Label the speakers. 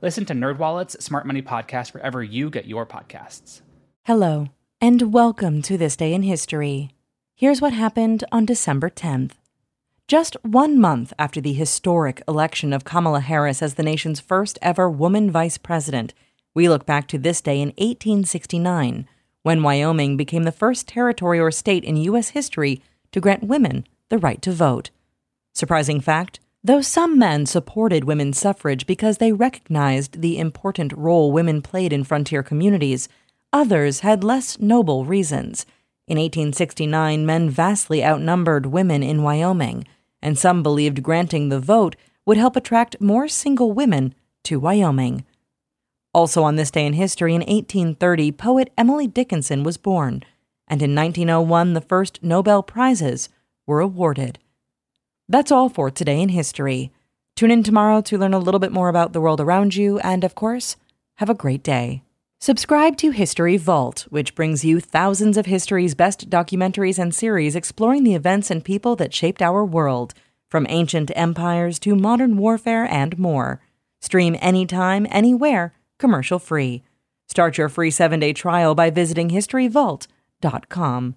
Speaker 1: Listen to NerdWallet's Smart Money Podcast wherever you get your podcasts.
Speaker 2: Hello, and welcome to This Day in History. Here's what happened on December 10th. Just one month after the historic election of Kamala Harris as the nation's first ever woman vice president, we look back to this day in 1869 when Wyoming became the first territory or state in U.S. history to grant women the right to vote. Surprising fact though some men supported women's suffrage because they recognized the important role women played in frontier communities, others had less noble reasons. In 1869, men vastly outnumbered women in Wyoming, and some believed granting the vote would help attract more single women to Wyoming. Also, on this day in history, in 1830, poet Emily Dickinson was born, and in 1901, the first Nobel Prizes were awarded. That's all for today in history. Tune in tomorrow to learn a little bit more about the world around you, and of course, have a great day. Subscribe to History Vault, which brings you thousands of history's best documentaries and series exploring the events and people that shaped our world, from ancient empires to modern warfare and more. Stream anytime, anywhere commercial free. Start your free seven day trial by visiting historyvault.com.